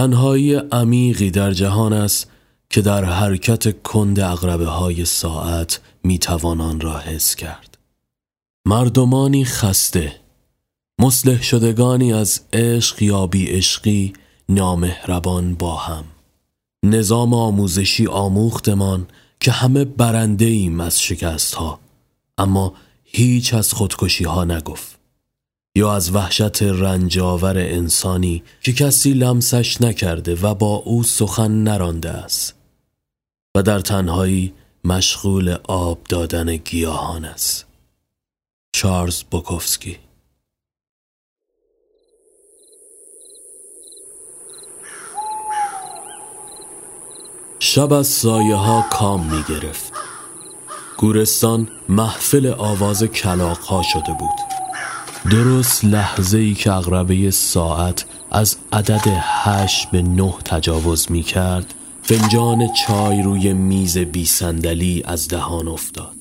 تنهایی عمیقی در جهان است که در حرکت کند اغربه های ساعت می توانان را حس کرد. مردمانی خسته مسلح شدگانی از عشق یا بی عشقی نامهربان با هم نظام آموزشی آموختمان که همه برنده ایم از شکست ها اما هیچ از خودکشی ها نگفت یا از وحشت رنجاور انسانی که کسی لمسش نکرده و با او سخن نرانده است. و در تنهایی مشغول آب دادن گیاهان است. چارلز بوکوفسکی. شب از سایه ها کام می گرفت گورستان محفل آواز کلاق ها شده بود. درست لحظه ای که اغربه ساعت از عدد هشت به نه تجاوز می کرد فنجان چای روی میز بی صندلی از دهان افتاد.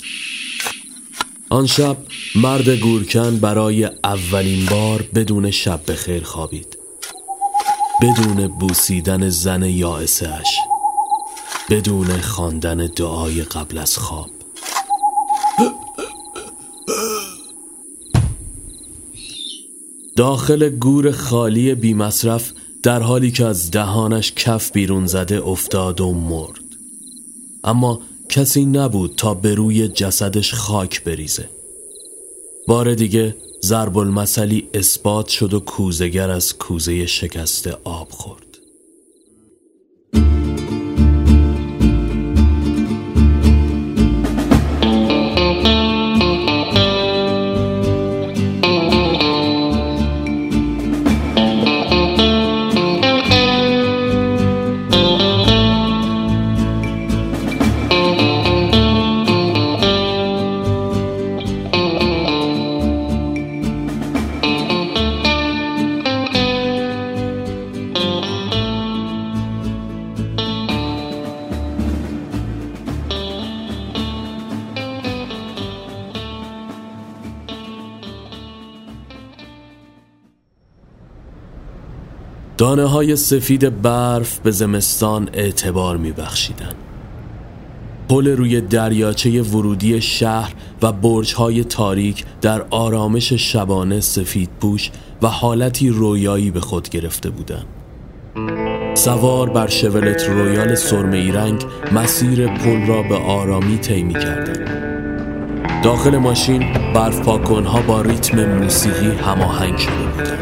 آن شب مرد گورکن برای اولین بار بدون شب به خیر خوابید. بدون بوسیدن زن یائسه اش بدون خواندن دعای قبل از خواب. داخل گور خالی بی مصرف در حالی که از دهانش کف بیرون زده افتاد و مرد. اما کسی نبود تا به روی جسدش خاک بریزه. بار دیگه ضرب المثلی اثبات شد و کوزگر از کوزه شکست آب خورد. دانه های سفید برف به زمستان اعتبار می بخشیدن. پل روی دریاچه ورودی شهر و برج های تاریک در آرامش شبانه سفید پوش و حالتی رویایی به خود گرفته بودند. سوار بر شولت رویال سرمه رنگ مسیر پل را به آرامی طی کردن. داخل ماشین برف پاکنها با ریتم موسیقی هماهنگ شده بودند.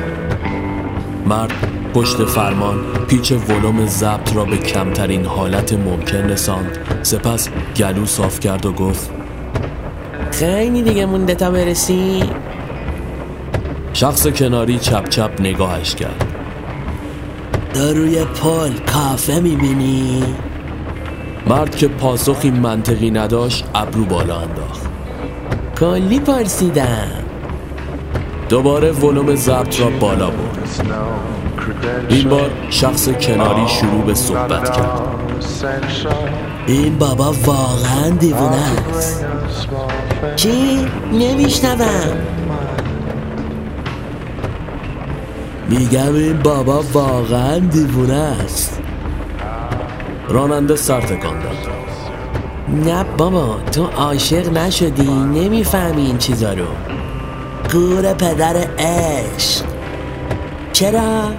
مرد پشت فرمان پیچ ولوم ضبط را به کمترین حالت ممکن رساند. سپس گلو صاف کرد و گفت خیلی دیگه مونده تا برسی. شخص کناری چپ چپ نگاهش کرد. در روی پل کافه می‌بینی؟ مرد که پاسخی منطقی نداشت ابرو بالا انداخت. کلی پرسیدم. دوباره ولوم ضبط را بالا برد. این بار شخص کناری شروع به صحبت کرد. این بابا واقعا دیوونه است. چی؟ نمیشنوم. میگم این بابا واقعا دیوونه است. راننده سر تکان داد. نه بابا تو عاشق نشدی. نمی‌فهمی این چیزا رو. گور پدر عشق. چرا؟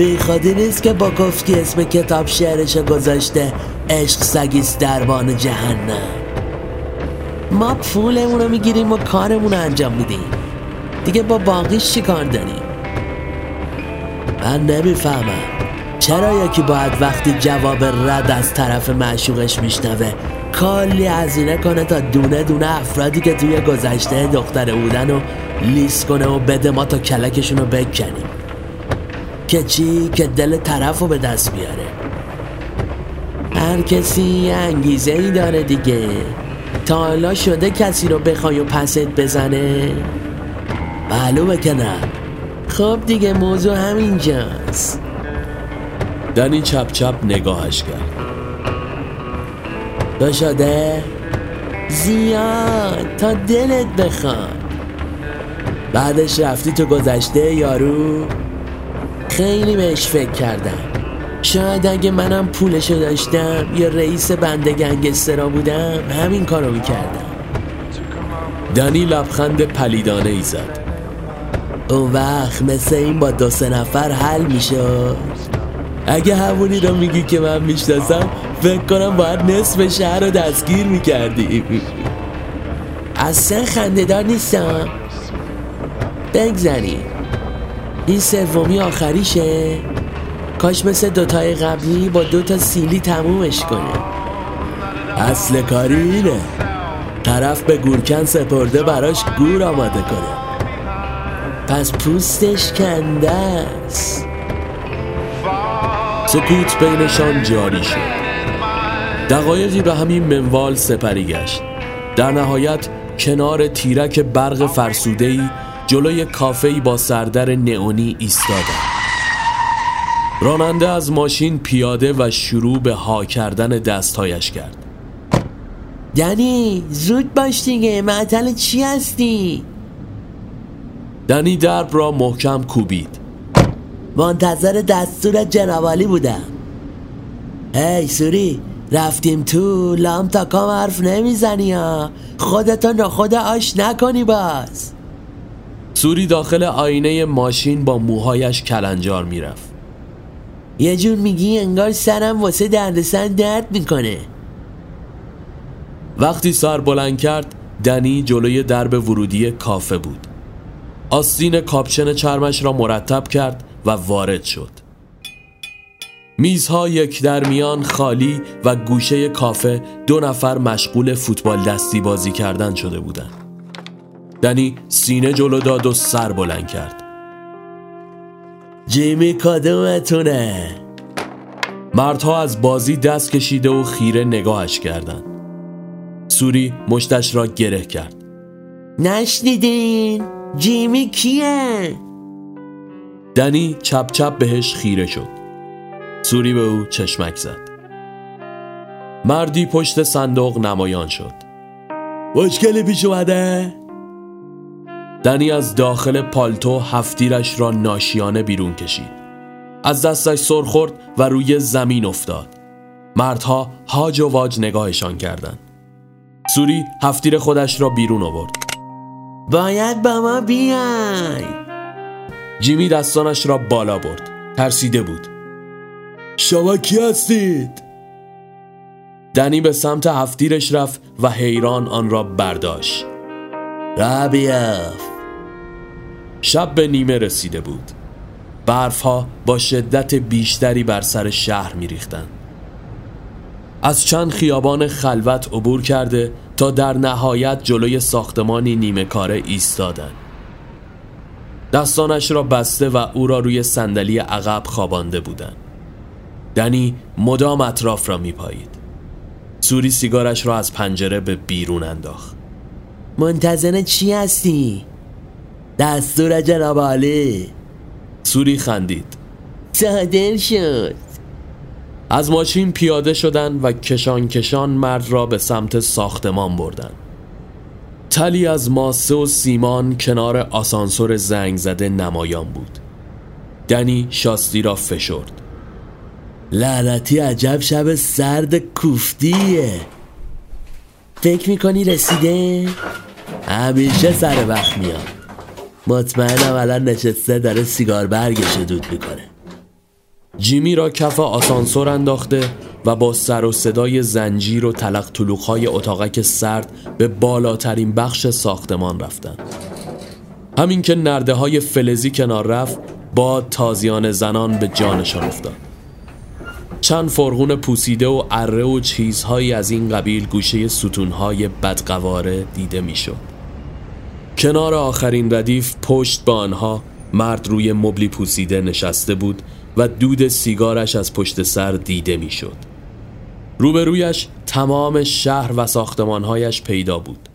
به خاطر نیست که با که اسم کتاب شعرش گذاشته. عشق سگیست دربان جهنم. ما پولمون رو می‌گیریم و کارمون رو انجام میدیم. دیگه با باقیش چی کار داریم؟ من نمی‌فهمم. چرا یکی باید وقتی جواب رد از طرف معشوقش میشنوه کالی هزینه کنه تا دونه دونه افرادی که توی گذشته دختر بودن و لیست کنه و بده ما تا کلکشون رو بکنیم؟ که چی که دل طرف رو به دست بیاره. هر کسی انگیزه ای داره دیگه. تا حالا شده کسی رو بخوای و پست بزنه؟ معلومه که نه. خب دیگه موضوع همینجاست. دنی چپ چپ نگاهش کرد. بشده زیاد. تا دلت بخواد. بعدش رفتی تو گذشته یارو؟ خیلی بهش فکر کردم. شاید اگه منم پولشو داشتم یا رئیس بند گنگسترا بودم همین کارو می‌کردم. دنی لبخند پلیدانه ای زد. اون وقت مثل این با دو سه نفر حل میشه اگه همونی رو میگی که من می‌شناسم فکر کنم باید نصف شهر رو دستگیر می‌کردی اصلا خندهدار نیستم. بگذاریم این سومی آخریشه؟ کاش مثل دوتای قبلی با دوتا سیلی تمومش کنه. اصل کاری اینه. طرف به گورکن سپرده براش گور آماده کنه. پس پوستش کنده است. سکوت بینشان جاری شد. دقایقی به همین منوال سپری گشت. در نهایت کنار تیرک برق فرسودهی جلوی کافهی با سردر نئونی ایستادند راننده از ماشین پیاده و شروع به ها کردن دستهایش کرد. دنی زود باش دیگه معطل چی هستی؟ دنی درب را محکم کوبید. منتظر دستور جنابالی بودم. هی سوری رفتیم تو لام تا کام حرف نمی‌زنی ها؟ خودتو خود آش نکنی باز. سوری داخل آینه ماشین با موهایش کلنجار می‌رفت. یه جور میگی انگار سرم واسه دردسر درد می‌کنه. وقتی سر بلند کرد دنی جلوی درب ورودی کافه بود. آستین کاپچن چرمش را مرتب کرد و وارد شد. میزها یک در میان خالی و گوشه کافه دو نفر مشغول فوتبال دستی بازی کردن شده بودند. دنی سینه جلو داد و سر بلند کرد. جیمی کدومتونه؟ مردها از بازی دست کشیده و خیره نگاهش کردند. سوری مشتش را گره کرد. نشنیدین؟ جیمی کیه؟ دنی چپ چپ بهش خیره شد. سوری به او چشمک زد. مردی پشت صندوق نمایان شد. مشکلی پیش اومده؟ دنی از داخل پالتو هفتیرش را ناشیانه بیرون کشید. از دستش سر خورد و روی زمین افتاد. مردها هاج و واج نگاهشان کردند. سوری هفتیر خودش را بیرون آورد. باید با ما بیای. جیمی دستانش را بالا برد. ترسیده بود. شما کی هستید؟ دنی به سمت هفتیرش رفت و حیران آن را برداشت. رابیاف شب به نیمه رسیده بود برفها با شدت بیشتری بر سر شهر میریختند. از چند خیابان خلوت عبور کرده تا در نهایت جلوی ساختمانی نیمه کاره ایستادند. دستانش را بسته و او را روی صندلی عقب خوابانده بودند. دنی مدام اطراف را میپایید. سوری سیگارش را از پنجره به بیرون انداخت. منتظر چی هستی؟ دستور جناب عالی سوری خندید. صادر شد از ماشین پیاده شدند و کشان کشان مرد را به سمت ساختمان بردند. تلی از ماسه و سیمان کنار آسانسور زنگ زده نمایان بود. دنی شاستی را فشرد. لعنتی عجب شب سرد کوفتیه فکر می‌کنی رسیده؟ همیشه سر وقت میاد. مطمئنم الان نشسته داره سیگار برگش دود می‌کنه. جیمی را کف آسانسور انداخته و با سر و صدای زنجیر و تلق طلوقهای اتاقک سرد به بالاترین بخش ساختمان رفتن همین که نرده های فلزی کنار رفت با تازیان زنان به جانشان افتاد. چند فرغون پوسیده و اره و چیزهایی از این قبیل گوشه ستونهای بدقواره دیده می‌شد. کنار آخرین ردیف پشت به آنها مرد روی مبلی پوسیده نشسته بود و دود سیگارش از پشت سر دیده می‌شد. روبرویش تمام شهر و ساختمانهایش پیدا بود.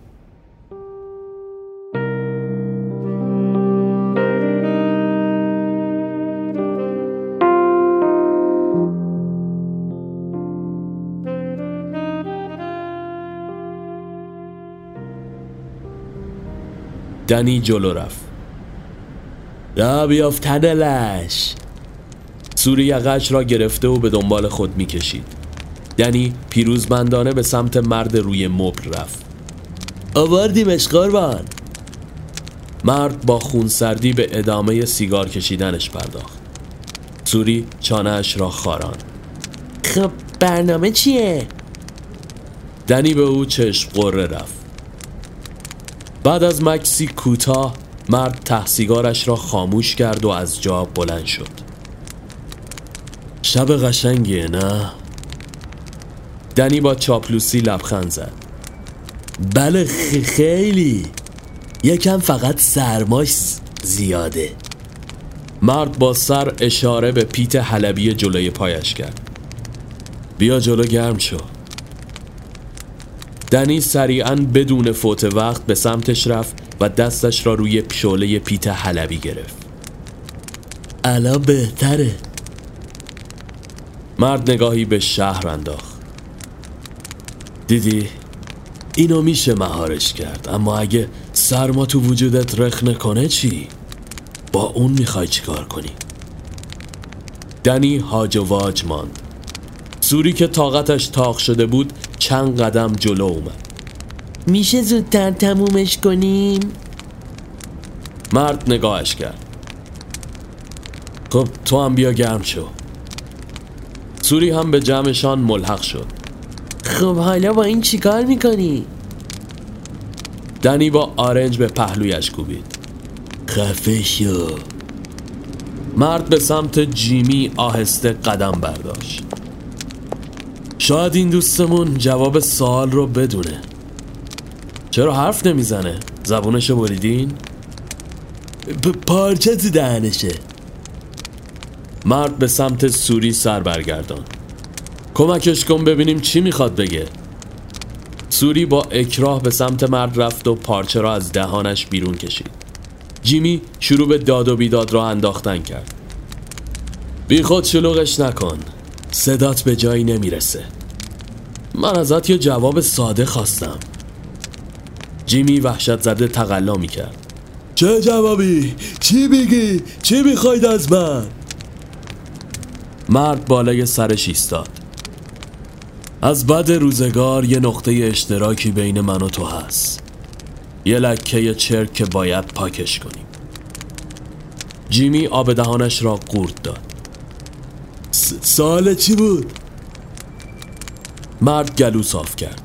دنی جلو رفت. را بیافتن لش. سوری یقش را گرفته و به دنبال خود می‌کشید. دنی پیروزمندانه به سمت مرد روی مبل رفت. آوردیمش قربان مرد با خونسردی به ادامه سیگار کشیدنش پرداخت. سوری چانهش را خاران خب برنامه چیه؟ دنی به او چشم قره رفت. بعد از مکسی کوتاه مرد تحسیگارش را خاموش کرد و از جا بلند شد. شب قشنگیه نه؟ دنی با چاپلوسی لبخند زد. بله خیلی. یکم فقط سرماش زیاده. مرد با سر اشاره به پیت حلبی جلوی پایش کرد. بیا جلو گرم شو. دنی سریعا بدون فوت وقت به سمتش رفت و دستش را روی شعله پیت حلبی گرفت. الان بهتره. مرد نگاهی به شهر انداخت. دیدی؟ اینو میشه مهارش کرد اما اگه سرما تو وجودت رخ نکنه چی؟ با اون می‌خوای چیکار کنی؟ دنی هاج و واج ماند. سوری که طاقتش تاق شده بود چند قدم جلو اومد. میشه زودتر تمومش کنیم؟ مرد نگاهش کرد. خب تو هم بیا گرم شو. سوری هم به جمعشان ملحق شد. خب حالا با این چیکار می‌کنی؟ دنی با آرنج به پهلویش کوبید. خفه شو. مرد به سمت جیمی آهسته قدم برداشت. شاید این دوستمون جواب سوال رو بدونه. چرا حرف نمی‌زنه؟ زبونشو بریدین؟ پارچه تو دهنشه. مرد به سمت سوری سر برگردان. کمکش کن ببینیم چی می‌خواد بگه. سوری با اکراه به سمت مرد رفت و پارچه را از دهانش بیرون کشید. جیمی شروع به داد و بیداد را انداختن کرد. بی خود شلوغش نکن. صدات به جایی نمی‌رسه. من ازت یه جواب ساده خواستم. جیمی وحشت زده تقلا می‌کرد. چه جوابی؟ چی بگی؟ چی می‌خواید از من؟ مرد بالای سرش ایستاد. از بد روزگار یه نقطه اشتراکی بین من و تو هست. یه لکه چرک که باید پاکش کنیم. جیمی آب دهانش را قورت داد. سال چی بود؟ مرد گلو صاف کرد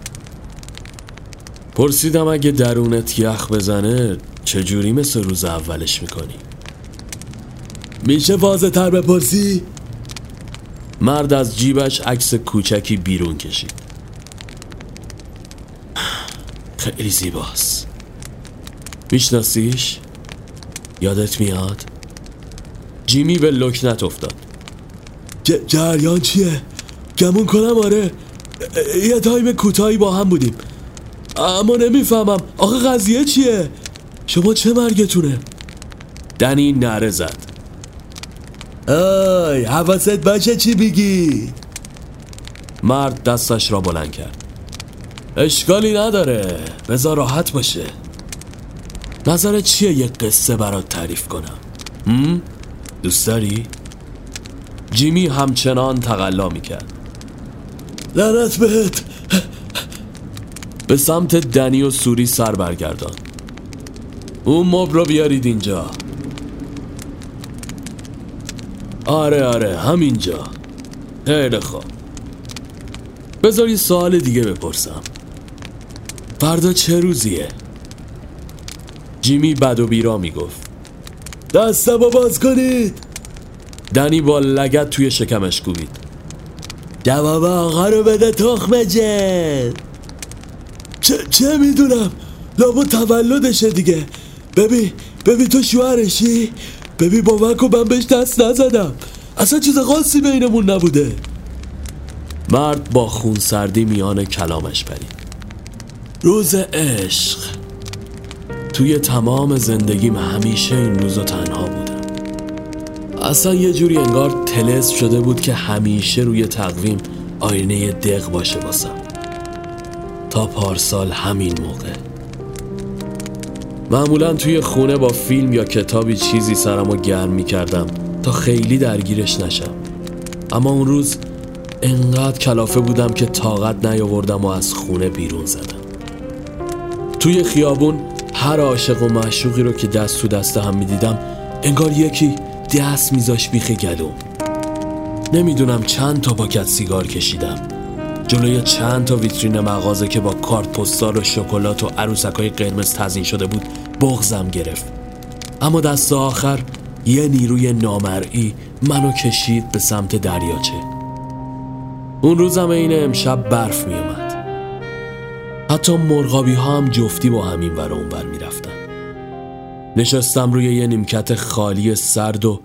پرسیدم اگه درونت یخ بزنه چجوری مثل روز اولش می‌کنی؟ میشه واضح تر بپرسی؟ مرد از جیبش عکس کوچکی بیرون کشید خیلی زیباست میشناسیش؟ یادت میاد؟ جیمی به لکنت افتاد جریان چیه؟ گمون کنم آره یه تایم کوتاهی با هم بودیم اما نمی‌فهمم آخه قضیه چیه؟ شما چه مرگتونه؟ دنی نره زد آی حواست باشه چی بگی مرد دستش را بلند کرد اشکالی نداره بذار راحت باشه نظر چیه یک قصه برات تعریف کنم؟ دوست داری؟ جیمی همچنان تقلا می‌کرد. لعنت بهت. به سمت دنی و سوری سر برگردان. اون مب رو بیارید اینجا. آره آره همینجا. خیلی خوب. بذار یه سوال دیگه بپرسم. فردا چه روزیه؟ جیمی بد و بیرا می‌گفت. دستم باز کنید. دنی با لگت توی شکمش کوبید. جواب آقا رو بده تخم جن چه, چه می‌دونم؟ لابا تولدشه دیگه. ببین ببین تو شوهرشی؟ ببین با من من بهش دست نزدم. اصلا چیز خاصی بینمون نبوده. مرد با خونسردی میان کلامش پرید روز عشق. توی تمام زندگیم همیشه این روزو تنها بودم اصلا یه جوری انگار تلس شده بود که همیشه روی تقویم آینه دق باشه باسم تا پارسال همین موقع. معمولا توی خونه با فیلم یا کتابی چیزی سرمو گرم می کردم تا خیلی درگیرش نشم. اما اون روز انقدر کلافه بودم که طاقت نیاوردم و از خونه بیرون زدم. توی خیابون هر عاشق و معشوقی رو که دست تو دست هم می‌دیدم انگار یکی دست میذاش بیخ گلوم نمی‌دونم چند تا پاکت سیگار کشیدم. جلوی چند تا ویترین مغازه که با کارت پستال و شکلات و عروسکای قرمز تزین شده بود بغزم گرفت. اما دست آخر یه نیروی نامرئی منو کشید به سمت دریاچه. اون روزم این امشب برف می اومد حتی مرغابی ها هم جفتی با همین ور اون بر می رفتن. نشستم روی یه نیمکت خالی سرد و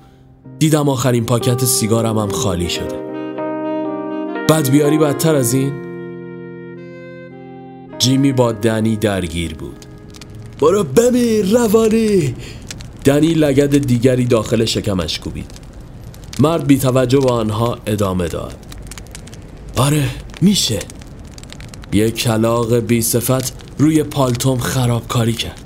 دیدم آخرین پاکت سیگارم هم خالی شده. بعد بیاری بدتر از این؟ جیمی با دنی درگیر بود. برو بمیر روانی. دنی لگد دیگری داخل شکمش کوبید. مرد بی توجه به آنها ادامه داد. آره میشه. یه کلاق بی صفت روی پالتوم خرابکاری کرد.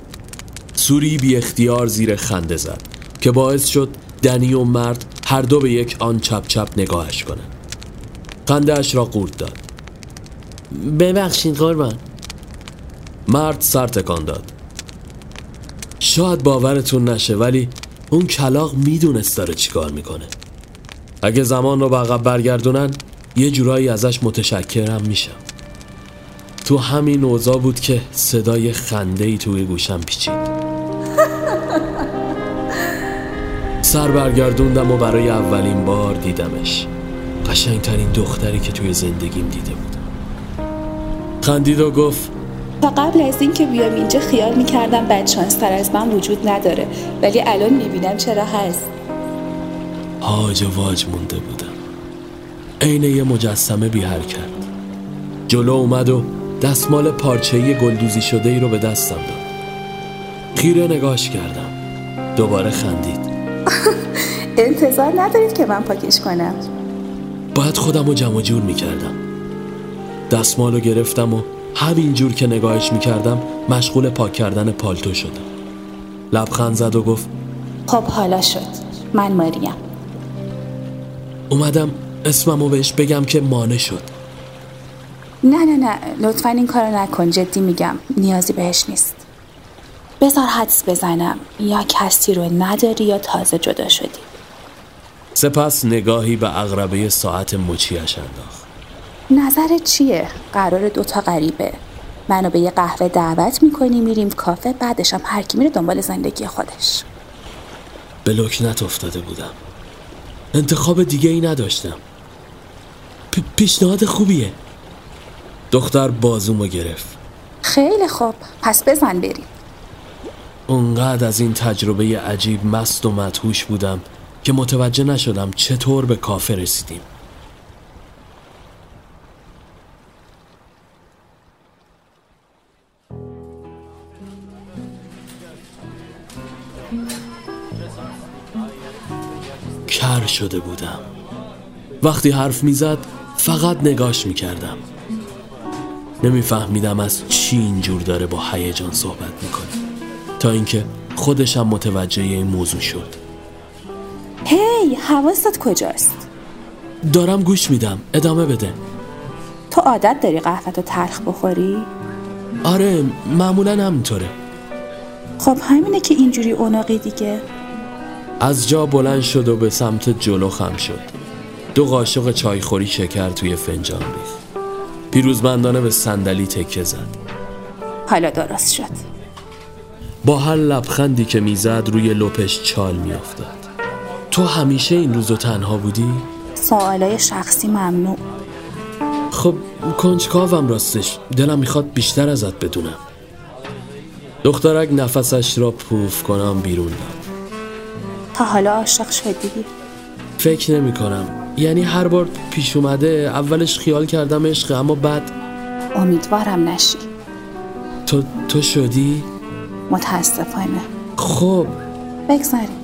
سوری بی اختیار زیر خنده زد که باعث شد دنی و مرد هر دو به یک آن چپ چپ نگاهش کنه خندهاش را قورت داد. ببخشید قربان. مرد سر تکان داد. شاید باورتون نشه ولی اون کلاق می‌دونست داره چیکار می‌کنه. اگه زمان رو به عقب برگردونن یه جورایی ازش متشکرم میشم. تو همین اوضاع بود که صدای خنده ای توی گوشم پیچید. سر برگردوندم و برای اولین بار دیدمش. قشنگترین دختری که توی زندگیم دیده بودم خندید و گفت تا قبل از اینکه بیام اینجا خیال می‌کردم بدشانستر از من وجود نداره ولی الان می‌بینم چرا هست. هاج واج مونده بودم. عین یه مجسمه بی کرد جلو اومد و دستمال پارچه‌ای گلدوزی شده ای رو به دستم داد. خیره نگاش کردم. دوباره خندید. انتظار ندارید که من پاکش کنم. باید خودم رو جمع جور می‌کردم. دستمال رو گرفتم و همین جور که نگاهش می‌کردم مشغول پاک کردن پالتو شدم. لبخند زد و گفت خب حالا شد. من ماریم اومدم اسممو بهش بگم که مانه شد. نه نه نه لطفا این کارو نکن جدی میگم نیازی بهش نیست. بذار حدس بزنم یا کسی رو نداری یا تازه جدا شدی. سپس نگاهی به اغربه ساعت مچیش انداخت. نظرت چیه؟ قرار دوتا غریبه. منو به یه قهوه دعوت می‌کنی میریم کافه بعدش هم هر کی میره دنبال زندگی خودش. به لکنت افتاده بودم. انتخاب دیگه ای نداشتم پیشنهاد خوبیه. دختر بازومو گرفت. خیلی خوب. پس بزن بریم. اونقدر از این تجربه عجیب مست و مدهوش بودم که متوجه نشدم چطور به کافه رسیدیم. کر شده بودم. وقتی حرف می‌زد فقط نگاش می‌کردم. نمیفهمیدم از چی اینجور داره با هیجان صحبت می‌کنه. تا اینکه خودشم متوجه این موضوع شد. هی حواست کجاست؟ دارم گوش میدم. ادامه بده. تو عادت داری قهوت تلخ بخوری؟ آره معمولا همینطوره. خب همینه که اینجوری اوناقی دیگه. از جا بلند شد و به سمت جلو خم شد. دو قاشق چایخوری شکر توی فنجان ریخت. پیروزمندانه به صندلی تکه زد. حالا درست شد. با هر لبخندی که می‌زد روی لپش چال میافتاد. تو همیشه این روزو تنها بودی؟ سوالای شخصی ممنوع. خب کنجکاوم راستش. دلم می‌خواد بیشتر ازت بدونم. دخترک نفسش را پوف کنم بیرون. داد تا حالا عاشق شدی؟ فکر نمی کنم یعنی هر بار پیش اومده اولش خیال کردم عشق اما بعد امیدوارم نشی. تو, تو شدی؟ متاسفانه. خب. بگذاریم.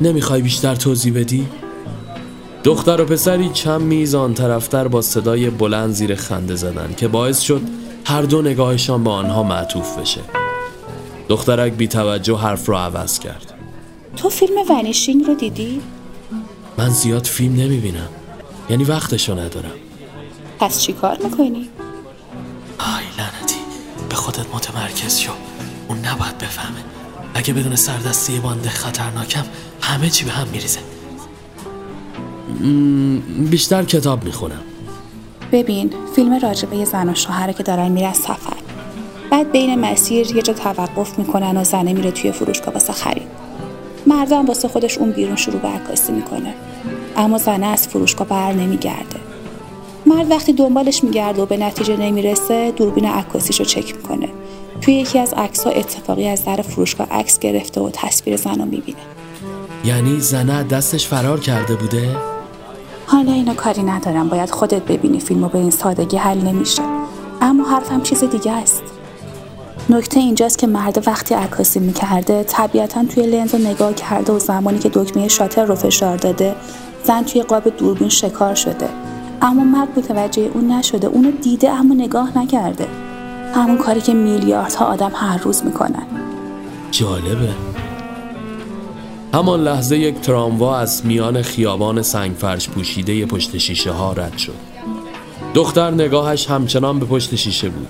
نمی‌خوای بیشتر توضیح بدی؟ دختر و پسری چند میز آن طرفتر با صدای بلند زیر خنده زدن که باعث شد هر دو نگاهشان به آنها معطوف بشه دخترک بی توجه حرف رو عوض کرد تو فیلم ونیشینگ رو دیدی؟ من زیاد فیلم نمی‌بینم یعنی وقتشو ندارم پس چی کار می‌کنی؟ آی لعنتی به خودت متمرکز شو اون نباید بفهمه اگه بدون سردستی بانده خطرناکم همه چی به هم میریزه. بیشتر کتاب می‌خونم. ببین فیلم راجبه یه زن و شوهره که دارن میرن سفر. بعد بین مسیر یه جا توقف می‌کنن و زنه میره توی فروشگاه واسه خرید. مردم واسه خودش اون بیرون شروع به عکاسی می‌کنه. اما زنه از فروشگاه بر نمیگرده. مرد وقتی دنبالش میگرده و به نتیجه نمی‌رسه دوربین عکاسیش رو چک می‌کنه. توی یکی از عکس ها اتفاقی از در فروشگاه عکس گرفته و تصویر زن رو می‌بینه. یعنی زنه دستش فرار کرده بوده؟ حالا اینا کاری ندارم. باید خودت ببینی فیلمو به این سادگی حل نمیشه. اما حرفم چیز دیگه است. نکته اینجاست که مرد وقتی عکاسی می‌کرده طبیعتا توی لنز رو نگاه کرده و زمانی که دکمه شاتر رو فشار داده زن توی قاب دوربین شکار شده. اما مرد متوجه اون نشده. اونو دیده اما نگاه نکرده. همون کاری که میلیاردها آدم هر روز می‌کنن. جالبه. همان لحظه یک تراموا از میان خیابان سنگفرش پوشیده پشت شیشه ها رد شد. دختر نگاهش همچنان به پشت شیشه بود.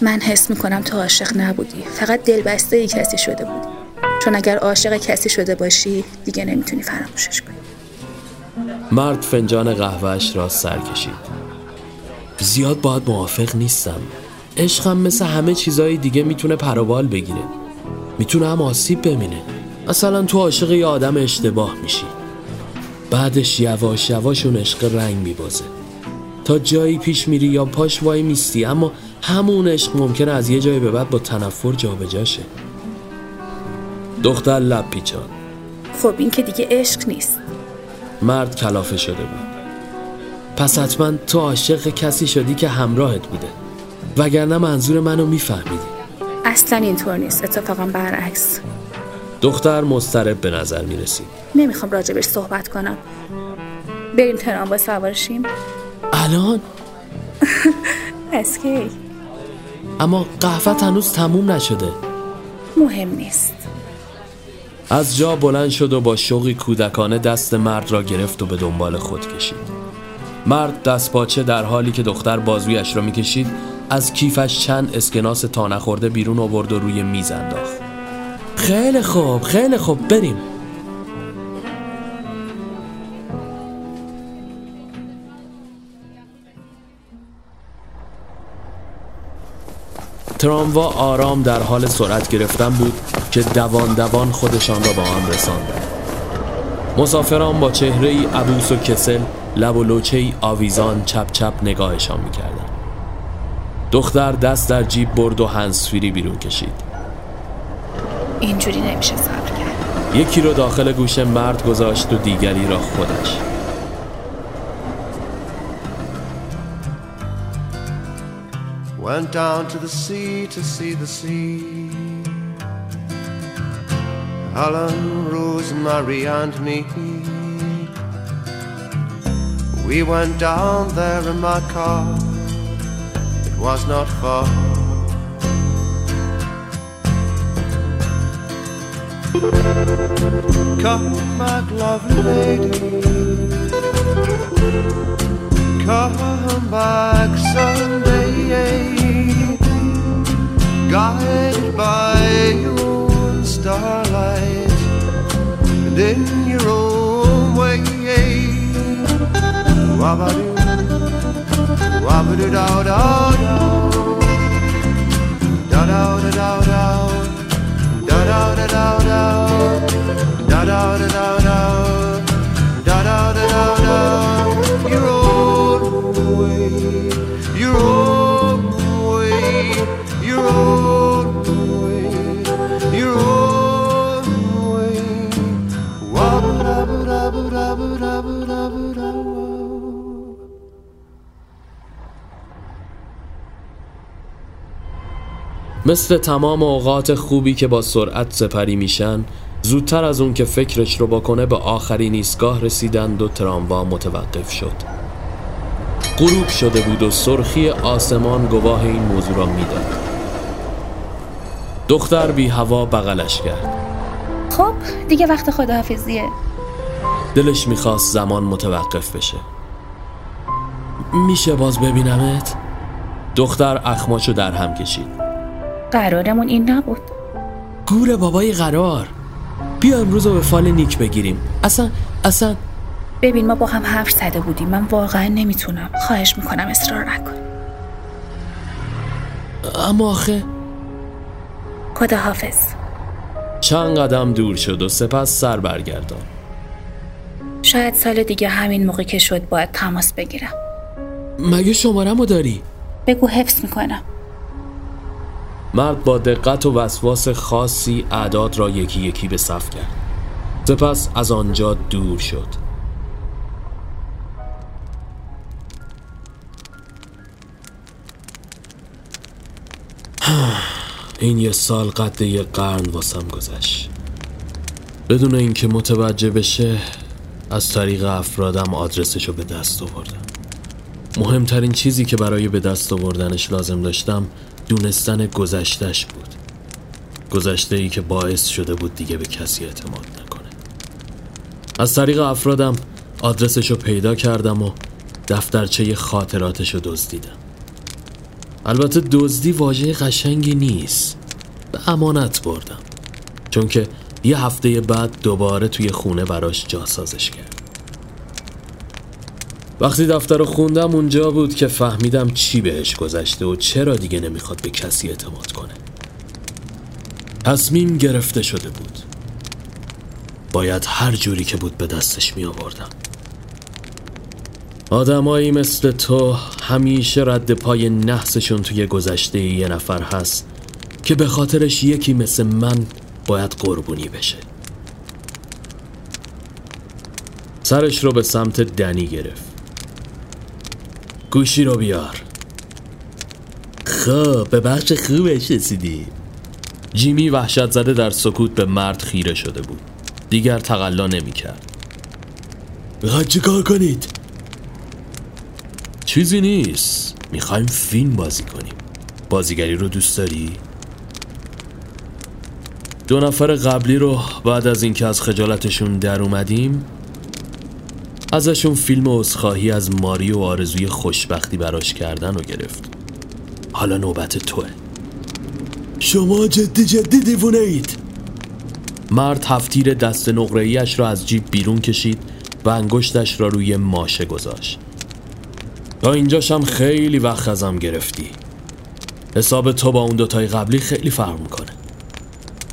من حس می‌کنم تو عاشق نبودی. فقط دلبسته ای کسی شده بودی. چون اگر عاشق کسی شده باشی دیگه نمی‌تونی فراموشش کنی. مرد فنجان قهوهش را سر کشید. زیاد باید موافق نیستم. عشقم مثل همه چیزای دیگه می‌تونه پروبال بگیره. می‌تونه هم آسیب بمینه. مثلا تو عاشق یه آدم اشتباه میشی. بعدش یواش یواش اون عشق رنگ میبازه. تا جایی پیش میری یا پاش وای میستی اما همون عشق ممکنه از یه جایی به بعد با تنفر جابجا شه دختر لب پیچان خب این که دیگه عشق نیست. مرد کلافه شده بود. پس حتما تو عاشق کسی شدی که همراهت بوده. وگرنه منظور منو میفهمیدی. اصلا اینطور نیست. اتفاقا برعکس. دختر مضطرب به نظر می‌رسید. نمی‌خوام راجبش صحبت کنم. بریم ترام با سوارشیم. الان؟ اسکی اما قهوت هنوز تموم نشده. مهم نیست. از جا بلند شد و با شوقی کودکانه دست مرد را گرفت و به دنبال خود کشید. مرد دست پاچه در حالی که دختر بازویش را می‌کشید از کیفش چند اسکناس تا نخورده بیرون آورد و روی میز انداخت. خیلی خوب خیلی خوب بریم. تراموا آرام در حال سرعت گرفتن بود که دوان دوان خودشان را با آن رساندند. مسافران با چهره ای عبوس و کسل لب و لوچه ای آویزان چپ چپ نگاهشان می‌کردند. دختر دست در جیب برد و هنسفیری بیرون کشید اینجوری نمیشه صبر کرد یکی رو داخل گوش مرد گذاشت و دیگری را خودش Went down to the sea to see the sea. Helen, Rose, Marie, and me. We went down there in my car. Was not far. Come back, lovely lady. Come back someday. Guided by your starlight and in your own way. Wabba do dow dow dow. Da dow da dow dow. Da dow da dow dow. Da dow da dow dow. Da dow da dow dow. مثل تمام اوقات خوبی که با سرعت سپری میشن زودتر از اون که فکرش رو بکنه به آخرین ایستگاه رسیدند و تراموا متوقف شد. غروب شده بود و سرخی آسمان گواه این موضوع را می‌داد. دختر بی هوا بغلش کرد. خب دیگه وقت خداحافظیه. دلش می‌خواست زمان متوقف بشه. میشه باز ببینمت؟ دختر اخماشو در هم کشید. قرارمون این نبود. گور بابای قرار. بیا امروز رو به فال نیک بگیریم. اصلا اصلا. ببین ما با هم حرف زده بودیم. من واقعا نمی‌تونم. خواهش می‌کنم اصرار نکن. اما آخه. خدا حافظ چند قدم دور شد و سپس سر برگردان. شاید سال دیگه همین موقع که شد باید تماس بگیرم. مگه شمارمو داری؟ بگو حفظ می‌کنم. مرد با دقت و وسواس خاصی اعداد را یکی یکی به صف کرد. سپس از آنجا دور شد. این یه سال قد یه قرن واسم گذشت. بدون اینکه متوجه بشه از طریق افرادم آدرسشو به دست آوردم. مهمترین چیزی که برای به دست آوردنش لازم داشتم دونستن گذشتش بود. گذشته ای که باعث شده بود دیگه به کسی اعتماد نکنه. از طریق افرادم آدرسشو پیدا کردم و دفترچه خاطراتشو دزدیدم. البته دزدی واژه قشنگی نیست. به امانت بردم. چون که یه هفته بعد دوباره توی خونه براش جاسازش کرد وقتی دفتر رو خوندم اونجا بود که فهمیدم چی بهش گذشته و چرا دیگه نمی‌خواد به کسی اعتماد کنه. تصمیم گرفته شده بود. باید هر جوری که بود به دستش می آوردم آدمایی مثل تو همیشه رد پای نحسشون توی گذشته یه نفر هست که به خاطرش یکی مثل من باید قربونی بشه. سرش رو به سمت دنی گرفت. گوشی رو بیار. خب به بخش خوبش رسیدی جیمی وحشت زده در سکوت به مرد خیره شده بود. دیگر تقلا نمی کرد می‌خواید چی کار کنید؟ چیزی نیست. می‌خوایم فیلم بازی کنیم. بازیگری رو دوست داری؟ دو نفر قبلی رو بعد از اینکه از خجالتشون در اومدیم ازشون فیلم عذرخواهی از ماری و آرزوی خوشبختی براش کردن رو گرفت. حالا نوبت توه. شما جدی جدی دیوونه اید مرد هفتیر دست نقرهیش را از جیب بیرون کشید و انگشتش را روی ماشه گذاشت. تا اینجاشم خیلی وقت ازم گرفتی. حساب تو با اون دوتای قبلی خیلی فرق می‌کنه.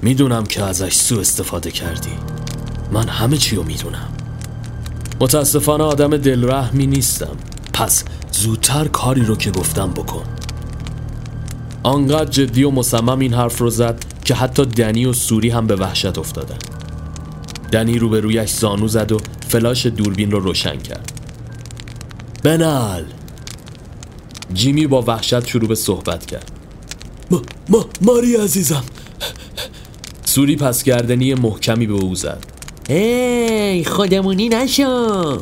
می‌دونم که ازش سو استفاده کردی. من همه چی رو می‌دونم. متاسفانه آدم دلرحمی نیستم. پس زودتر کاری رو که گفتم بکن. آنقدر جدی و مصمم این حرف رو زد که حتی دنی و سوری هم به وحشت افتادن. دنی روبرویش زانو زد و فلاش دوربین رو روشن کرد. بنال! جیمی با وحشت شروع به صحبت کرد. ما, ما ماری عزیزم. سوری پس گردنی محکمی به او زد. ای خودمونی نشو.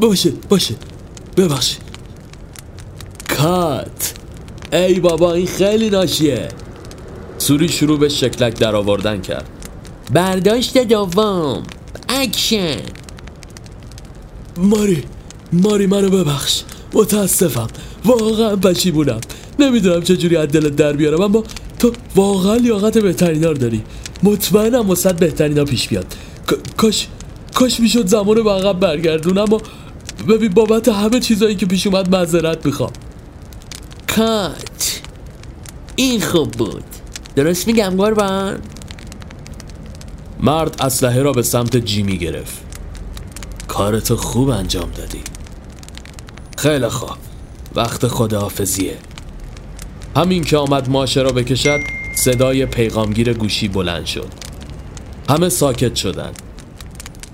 باشه باشه. ببخشید. کات. ای بابا این خیلی ناشیه. سوری شروع به شکلک در آوردن کرد. برداشت دوم. اکشن. ماری ماری منو ببخش. متاسفم. واقعا پشیمونم. نمی‌دونم چجوری از دلت در بیارم اما تو واقعا لیاقت بهترینا رو داری. مطمئنم واست بهترینا پیش بیاد. کاش کاش می‌شد زمان رو به عقب برگردوند اما ببین بابت همه چیزایی که پیش اومد معذرت می‌خوام. کات این خوب بود. درست میگم قربان؟ مرد اسلحه را به سمت جیمی گرفت. کارتو خوب انجام دادی. خیلی خوب. وقت خداحافظیه. همین که آمد ماشه را بکشد صدای پیغامگیر گوشی بلند شد. همه ساکت شدند.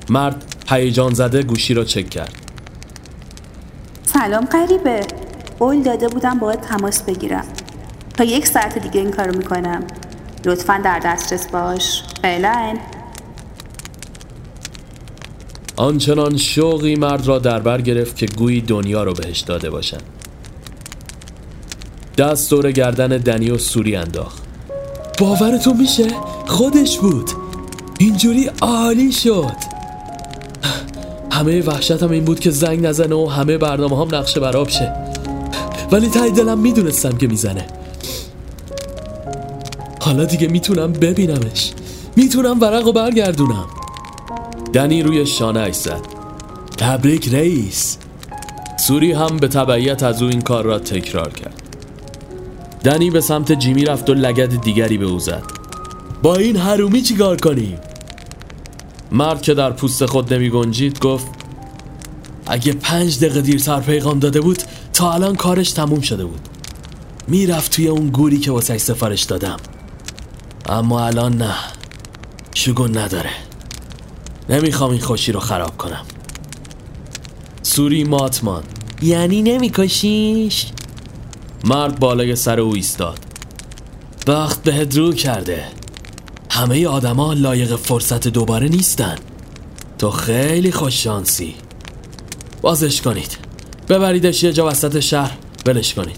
مرد هیجان زده گوشی را چک کرد. سلام قریبه قول داده بودم باید تماس بگیرم. تا یک ساعت دیگه این کارو می‌کنم. لطفا در دسترس باش. فعلا. آنچنان شوقی مرد را در بر گرفت که گویی دنیا رو بهش داده باشند دست دور گردن دنی و سوری انداخت. باورتون میشه؟ خودش بود. اینجوری عالی شد. همه وحشتم این بود که زنگ نزنه و همه برنامه هم نقشه براب شه. ولی تای دلم می‌دونستم که می‌زنه. حالا دیگه می‌تونم ببینمش. می‌تونم ورق و برگردونم. دنی روی شانه زد تبریک رئیس. سوری هم به تبعیت از او این کار را تکرار کرد. دنی به سمت جیمی رفت و لگد دیگری به او زد. با این حرومی چیکار کنیم مرد که در پوست خود نمی گنجید گفت اگه پنج دقیقه دیرتر پیغام داده بود تا الان کارش تموم شده بود. می‌رفت توی اون گوری که واسه سفارش دادم. اما الان نه. شگون نداره. نمی‌خوام این خوشی رو خراب کنم. سوری ماتمان. یعنی نمیکشیش مرد بالای سر او ایستاد. بخت به رو کرده. همه آدما لایق فرصت دوباره نیستن. تو خیلی خوش شانسی. بازش کنید. ببریدش یه جا وسط شهر. بلش کنید.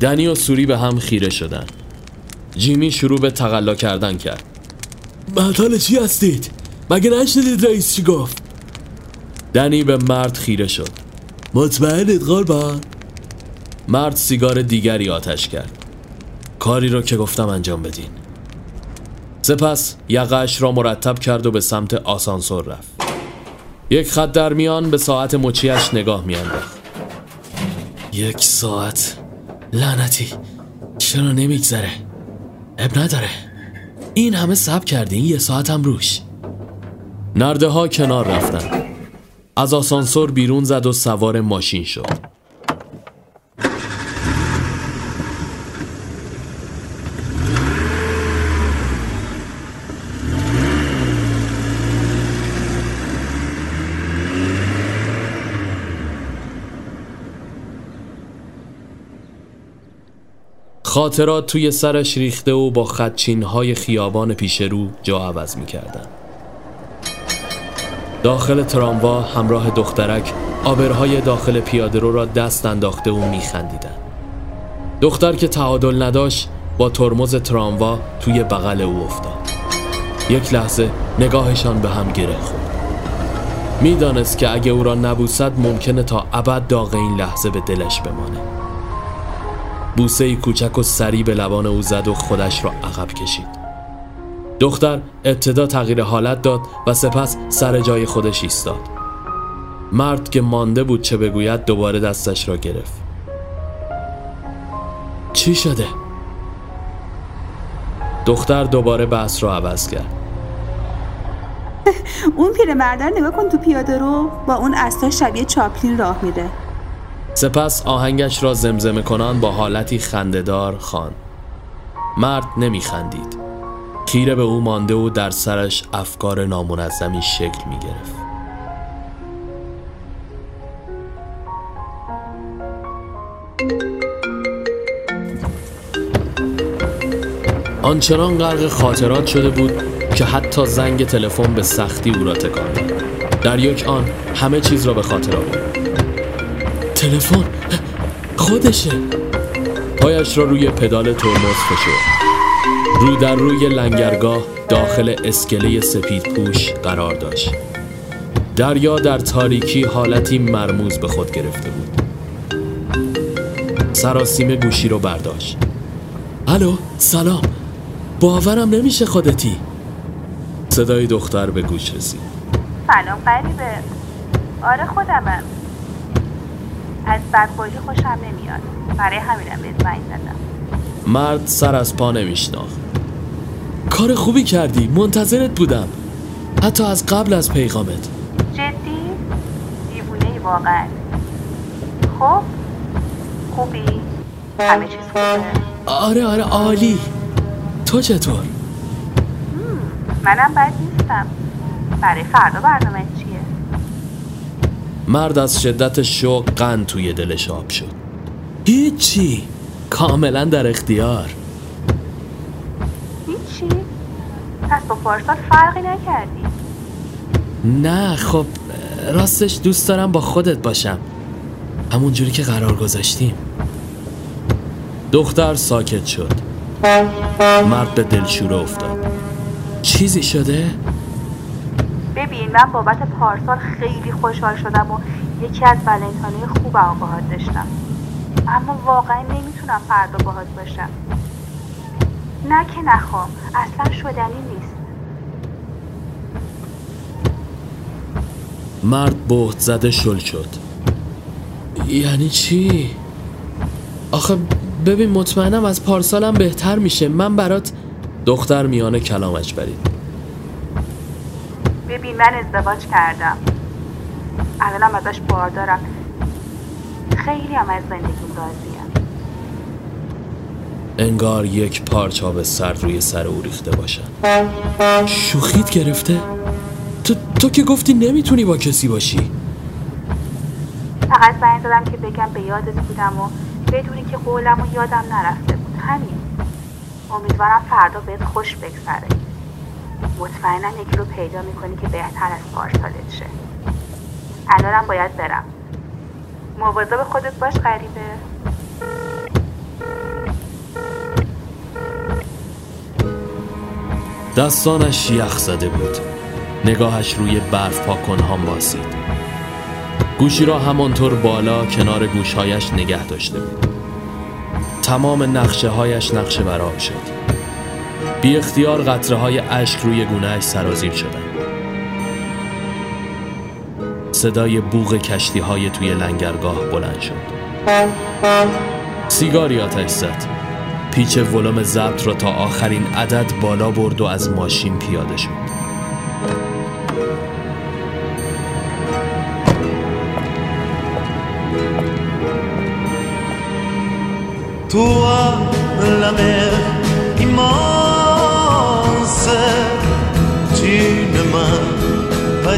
دنی و سوری به هم خیره شدن. جیمی شروع به تقلا کردن کرد. بعد چی هستید؟ مگه نشدید رئیس چی گفت؟ دنی به مرد خیره شد. مطمئنید قربان؟ مرد سیگار دیگری آتش کرد. کاری رو که گفتم انجام بدین. سپس یقش را مرتب کرد و به سمت آسانسور رفت. یک خط در میان به ساعت مچیش نگاه میانداخت. یک ساعت؟ لعنتی! چرا نمیگذره؟ اب نداره. این همه سب کردین یه ساعت هم روش. نرده ها کنار رفتن. از آسانسور بیرون زد و سوار ماشین شد. خاطرات توی سرش ریخته و با خدچین های خیابان پیش رو جا عوض می کردن. داخل تراموا همراه دخترک آبرهای داخل پیاده رو را دست انداخته و می خندیدن. دختر که تعادل نداشت با ترمز تراموا توی بغل او افتاد. یک لحظه نگاهشان به هم گره خورد. می‌دانست که اگه او را نبوسد ممکنه تا ابد داغ این لحظه به دلش بمانه. بوسه کوچک و سری به لبان او زد و خودش را عقب کشید. دختر ابتدا تغییر حالت داد و سپس سر جای خودش ایستاد. مرد که مانده بود چه بگوید دوباره دستش را گرفت. چی شده؟ دختر دوباره بحث را عوض کرد. اون پیرمردر نگاه کن تو پیاده رو. با اون استا شبیه چاپلین راه میره. سپس آهنگش را زمزمه کنان با حالتی خندهدار خان مرد نمیخندید. خیره به او مانده و در سرش افکار نامنظمی شکل می گرفت آنچنان غرق خاطرات شده بود که حتی زنگ تلفن به سختی او را تکان در یک آن همه چیز را به خاطر آورد. تلفن؟ خودشه. پایش را روی پدال ترمز فشرد. رو در روی لنگرگاه داخل اسکله سپید پوش قرار داشت. دریا در تاریکی حالتی مرموز به خود گرفته بود. سراسیم گوشی رو برداشت. الو سلام. باورم نمیشه خودتی. صدای دختر به گوش رسید. سلام قریبه. آره خودمم. از بدخوری خوشم نمیاد برای همینم به زنگ زدم مرد سر از پا نمیشناخت کار خوبی کردی منتظرت بودم حتی از قبل از پیغامت جدی؟ دیوونه واقعا خب خوبی؟ همه چیز خوبه؟ آره آره عالی تو چطور؟ منم بد نیستم برای فردا برنامه چیه؟ مرد از شدت شوق قند توی دلش آب شد. هیچی. کاملا در اختیار. هیچی؟ پس با پارسال فرقی نکردی. نه خب راستش دوست دارم با خودت باشم. همون جوری که قرار گذاشتیم. دختر ساکت شد. مرد به دلشوره افتاد. چیزی شده؟ ببین من بابت پارسال خیلی خوشحال شدم و یکی از ولنتانی خوبم باهات داشتم. اما واقعا نمی‌تونم فردا باهات باشم. نه که نخوام اصلا شدنی نیست. مرد بهت زده شل شد. یعنی چی؟ آخه ببین مطمئنم از پارسالم بهتر میشه. من برات دختر میانه کلامش برید ببین من ازدواج کردم. الانم ازش باردارم خیلی هم از زندگیم راضیم انگار یک پارچا به سر روی سر او ریخته باشن شوخیت گرفته؟ تو, تو که گفتی نمی‌تونی با کسی باشی. فقط زنگ زدم که بگم به یادت بودم و بدونی که قولم و یادم نرفته بود. همین. امیدوارم فردا بهت خوش بگذره. مطمئنا یکی رو پیدا می‌کنی که بهتر از پارسالت شه. الانم باید برم. مواظب خودت باش غریبه. دستانش یخ زده بود. نگاهش روی برف پاکنها ماسید گوشی را همانطور بالا کنار گوشهایش نگه داشته بود. تمام نقشه هایش نقشه براب شد. بی اختیار قطره های اشک روی گونهش سرازیر شدن صدای بوغ کشتی های توی لنگرگاه بلند شد. سیگاری آتش زد. پیچ ولوم ضبط را تا آخرین عدد بالا برد و از ماشین پیاده شد. Toi,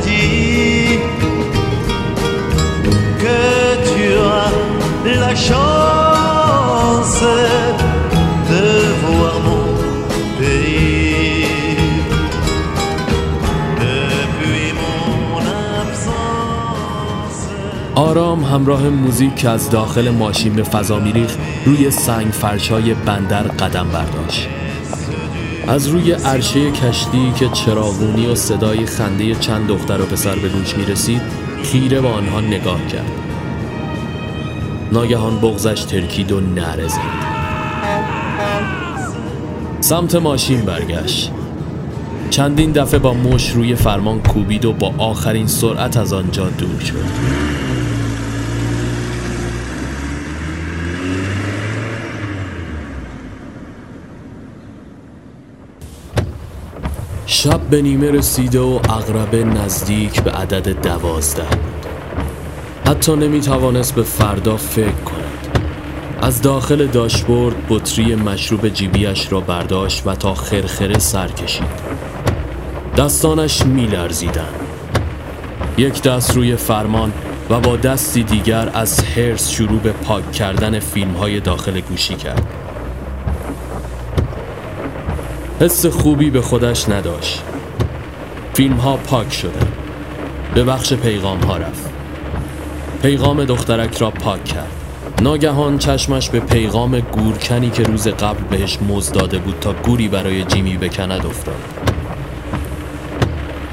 dit que tu as la chance de voir mon. آرام همراه موزیک که از داخل ماشین به فضا میریخت روی سنگ فرشای بندر قدم برداشت. از روی عرشه کشتی که چراغونی و صدای خنده چند دختر و پسر به گوش می رسید خیره به آنها نگاه کرد. ناگهان بغزش ترکید و نره سمت ماشین برگشت. چندین دفعه با مش روی فرمان کوبید و با آخرین سرعت از آنجا دور شد. شب به نیمه رسیده و اغربه نزدیک به عدد دوازده. بود حتی نمی توانست به فردا فکر کند. از داخل داشبورد بطری مشروب جیبیش را برداشت و تا خرخره سر کشید. دستانش می لرزیدن. یک دست روی فرمان و با دستی دیگر از هرس شروع به پاک کردن فیلم های داخل گوشی کرد. حس خوبی به خودش نداشت. فیلم ها پاک شده. به بخش پیغام ها رفت. پیغام دخترک را پاک کرد. ناگهان چشمش به پیغام گورکنی که روز قبل بهش مزد داده بود تا گوری برای جیمی بکند افتاد.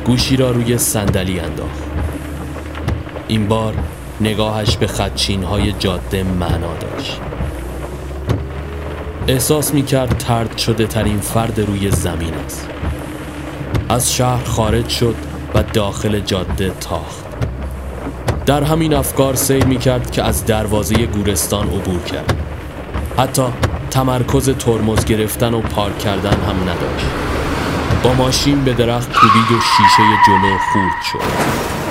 گوشی را روی صندلی انداخت. این بار نگاهش به خدچین های جاده معنا داشت. احساس می کرد ترد شده ترین فرد روی زمین است. از شهر خارج شد و داخل جاده تاخت. در همین افکار سیر می کرد که از دروازه گورستان عبور کرد. حتی تمرکز ترمز گرفتن و پارک کردن هم نداشت. با ماشین به درخت کوبید و شیشه جلو خورد شد.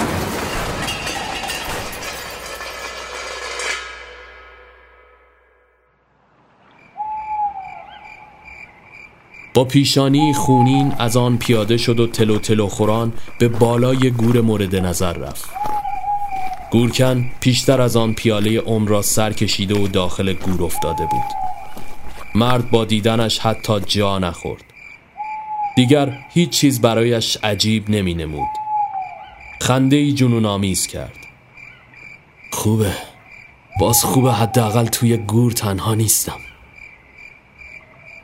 با پیشانی خونین از آن پیاده شد و تلو تلو خوران به بالای گور مورد نظر رفت. گورکن پیشتر از آن پیاله عمر را سر کشیده و داخل گور افتاده بود. مرد با دیدنش حتی جا نخورد. دیگر هیچ چیز برایش عجیب نمی نمود. خنده ای جنون آمیز کرد. خوبه. باز خوبه حداقل توی گور تنها نیستم.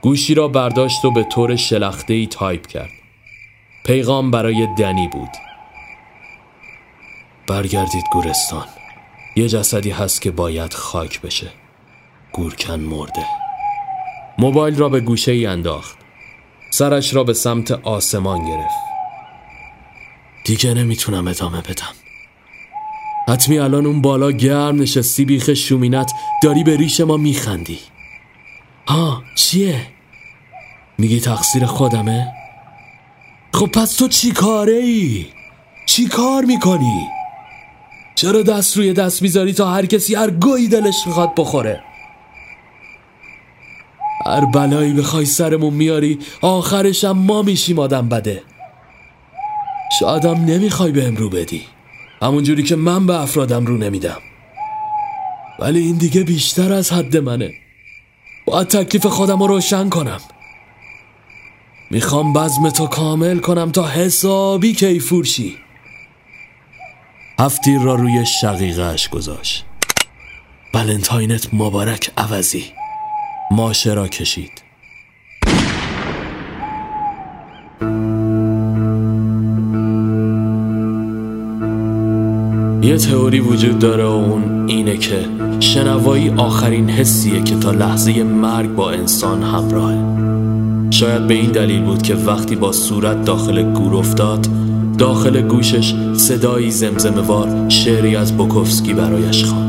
گوشی را برداشت و به طور شلخته ای تایپ کرد. پیغام برای دنی بود. برگردید گورستان. یه جسدی هست که باید خاک بشه. گورکن مرده. موبایل را به گوشه ای انداخت. سرش را به سمت آسمان گرفت. دیگه نمی‌تونم ادامه بدم. حتمی الان اون بالا گرم نشستی بیخ شومینت داری به ریش ما میخندی. ها چیه؟ میگی تقصیر خودمه؟ خب پس تو چی کاره ای؟ چی کار می‌کنی؟ چرا دست روی دست می‌ذاری تا هر کسی هر گویی دلش می‌خواد بخوره؟ هر بلایی بخوای سرمون میاری آخرشم ما میشیم آدم بده شایدم نمی‌خوای به رو بدی همونجوری که من به افرادم رو نمیدم ولی این دیگه بیشتر از حد منه باید تکلیف خودم رو روشن کنم. می‌خوام بزم تو کامل کنم تا حسابی کیفور شی. هفتیر را روی شقیقهش گذاشت. بلنتاینت مبارک عوضی. ماشه را کشید. یه تئوری وجود داره اون اینه که شنوایی آخرین حسیه که تا لحظه مرگ با انسان همراهه. شاید به این دلیل بود که وقتی با صورت داخل گور افتاد داخل گوشش صدایی زمزمه وار شعری از بوکوفسکی برایش خواند.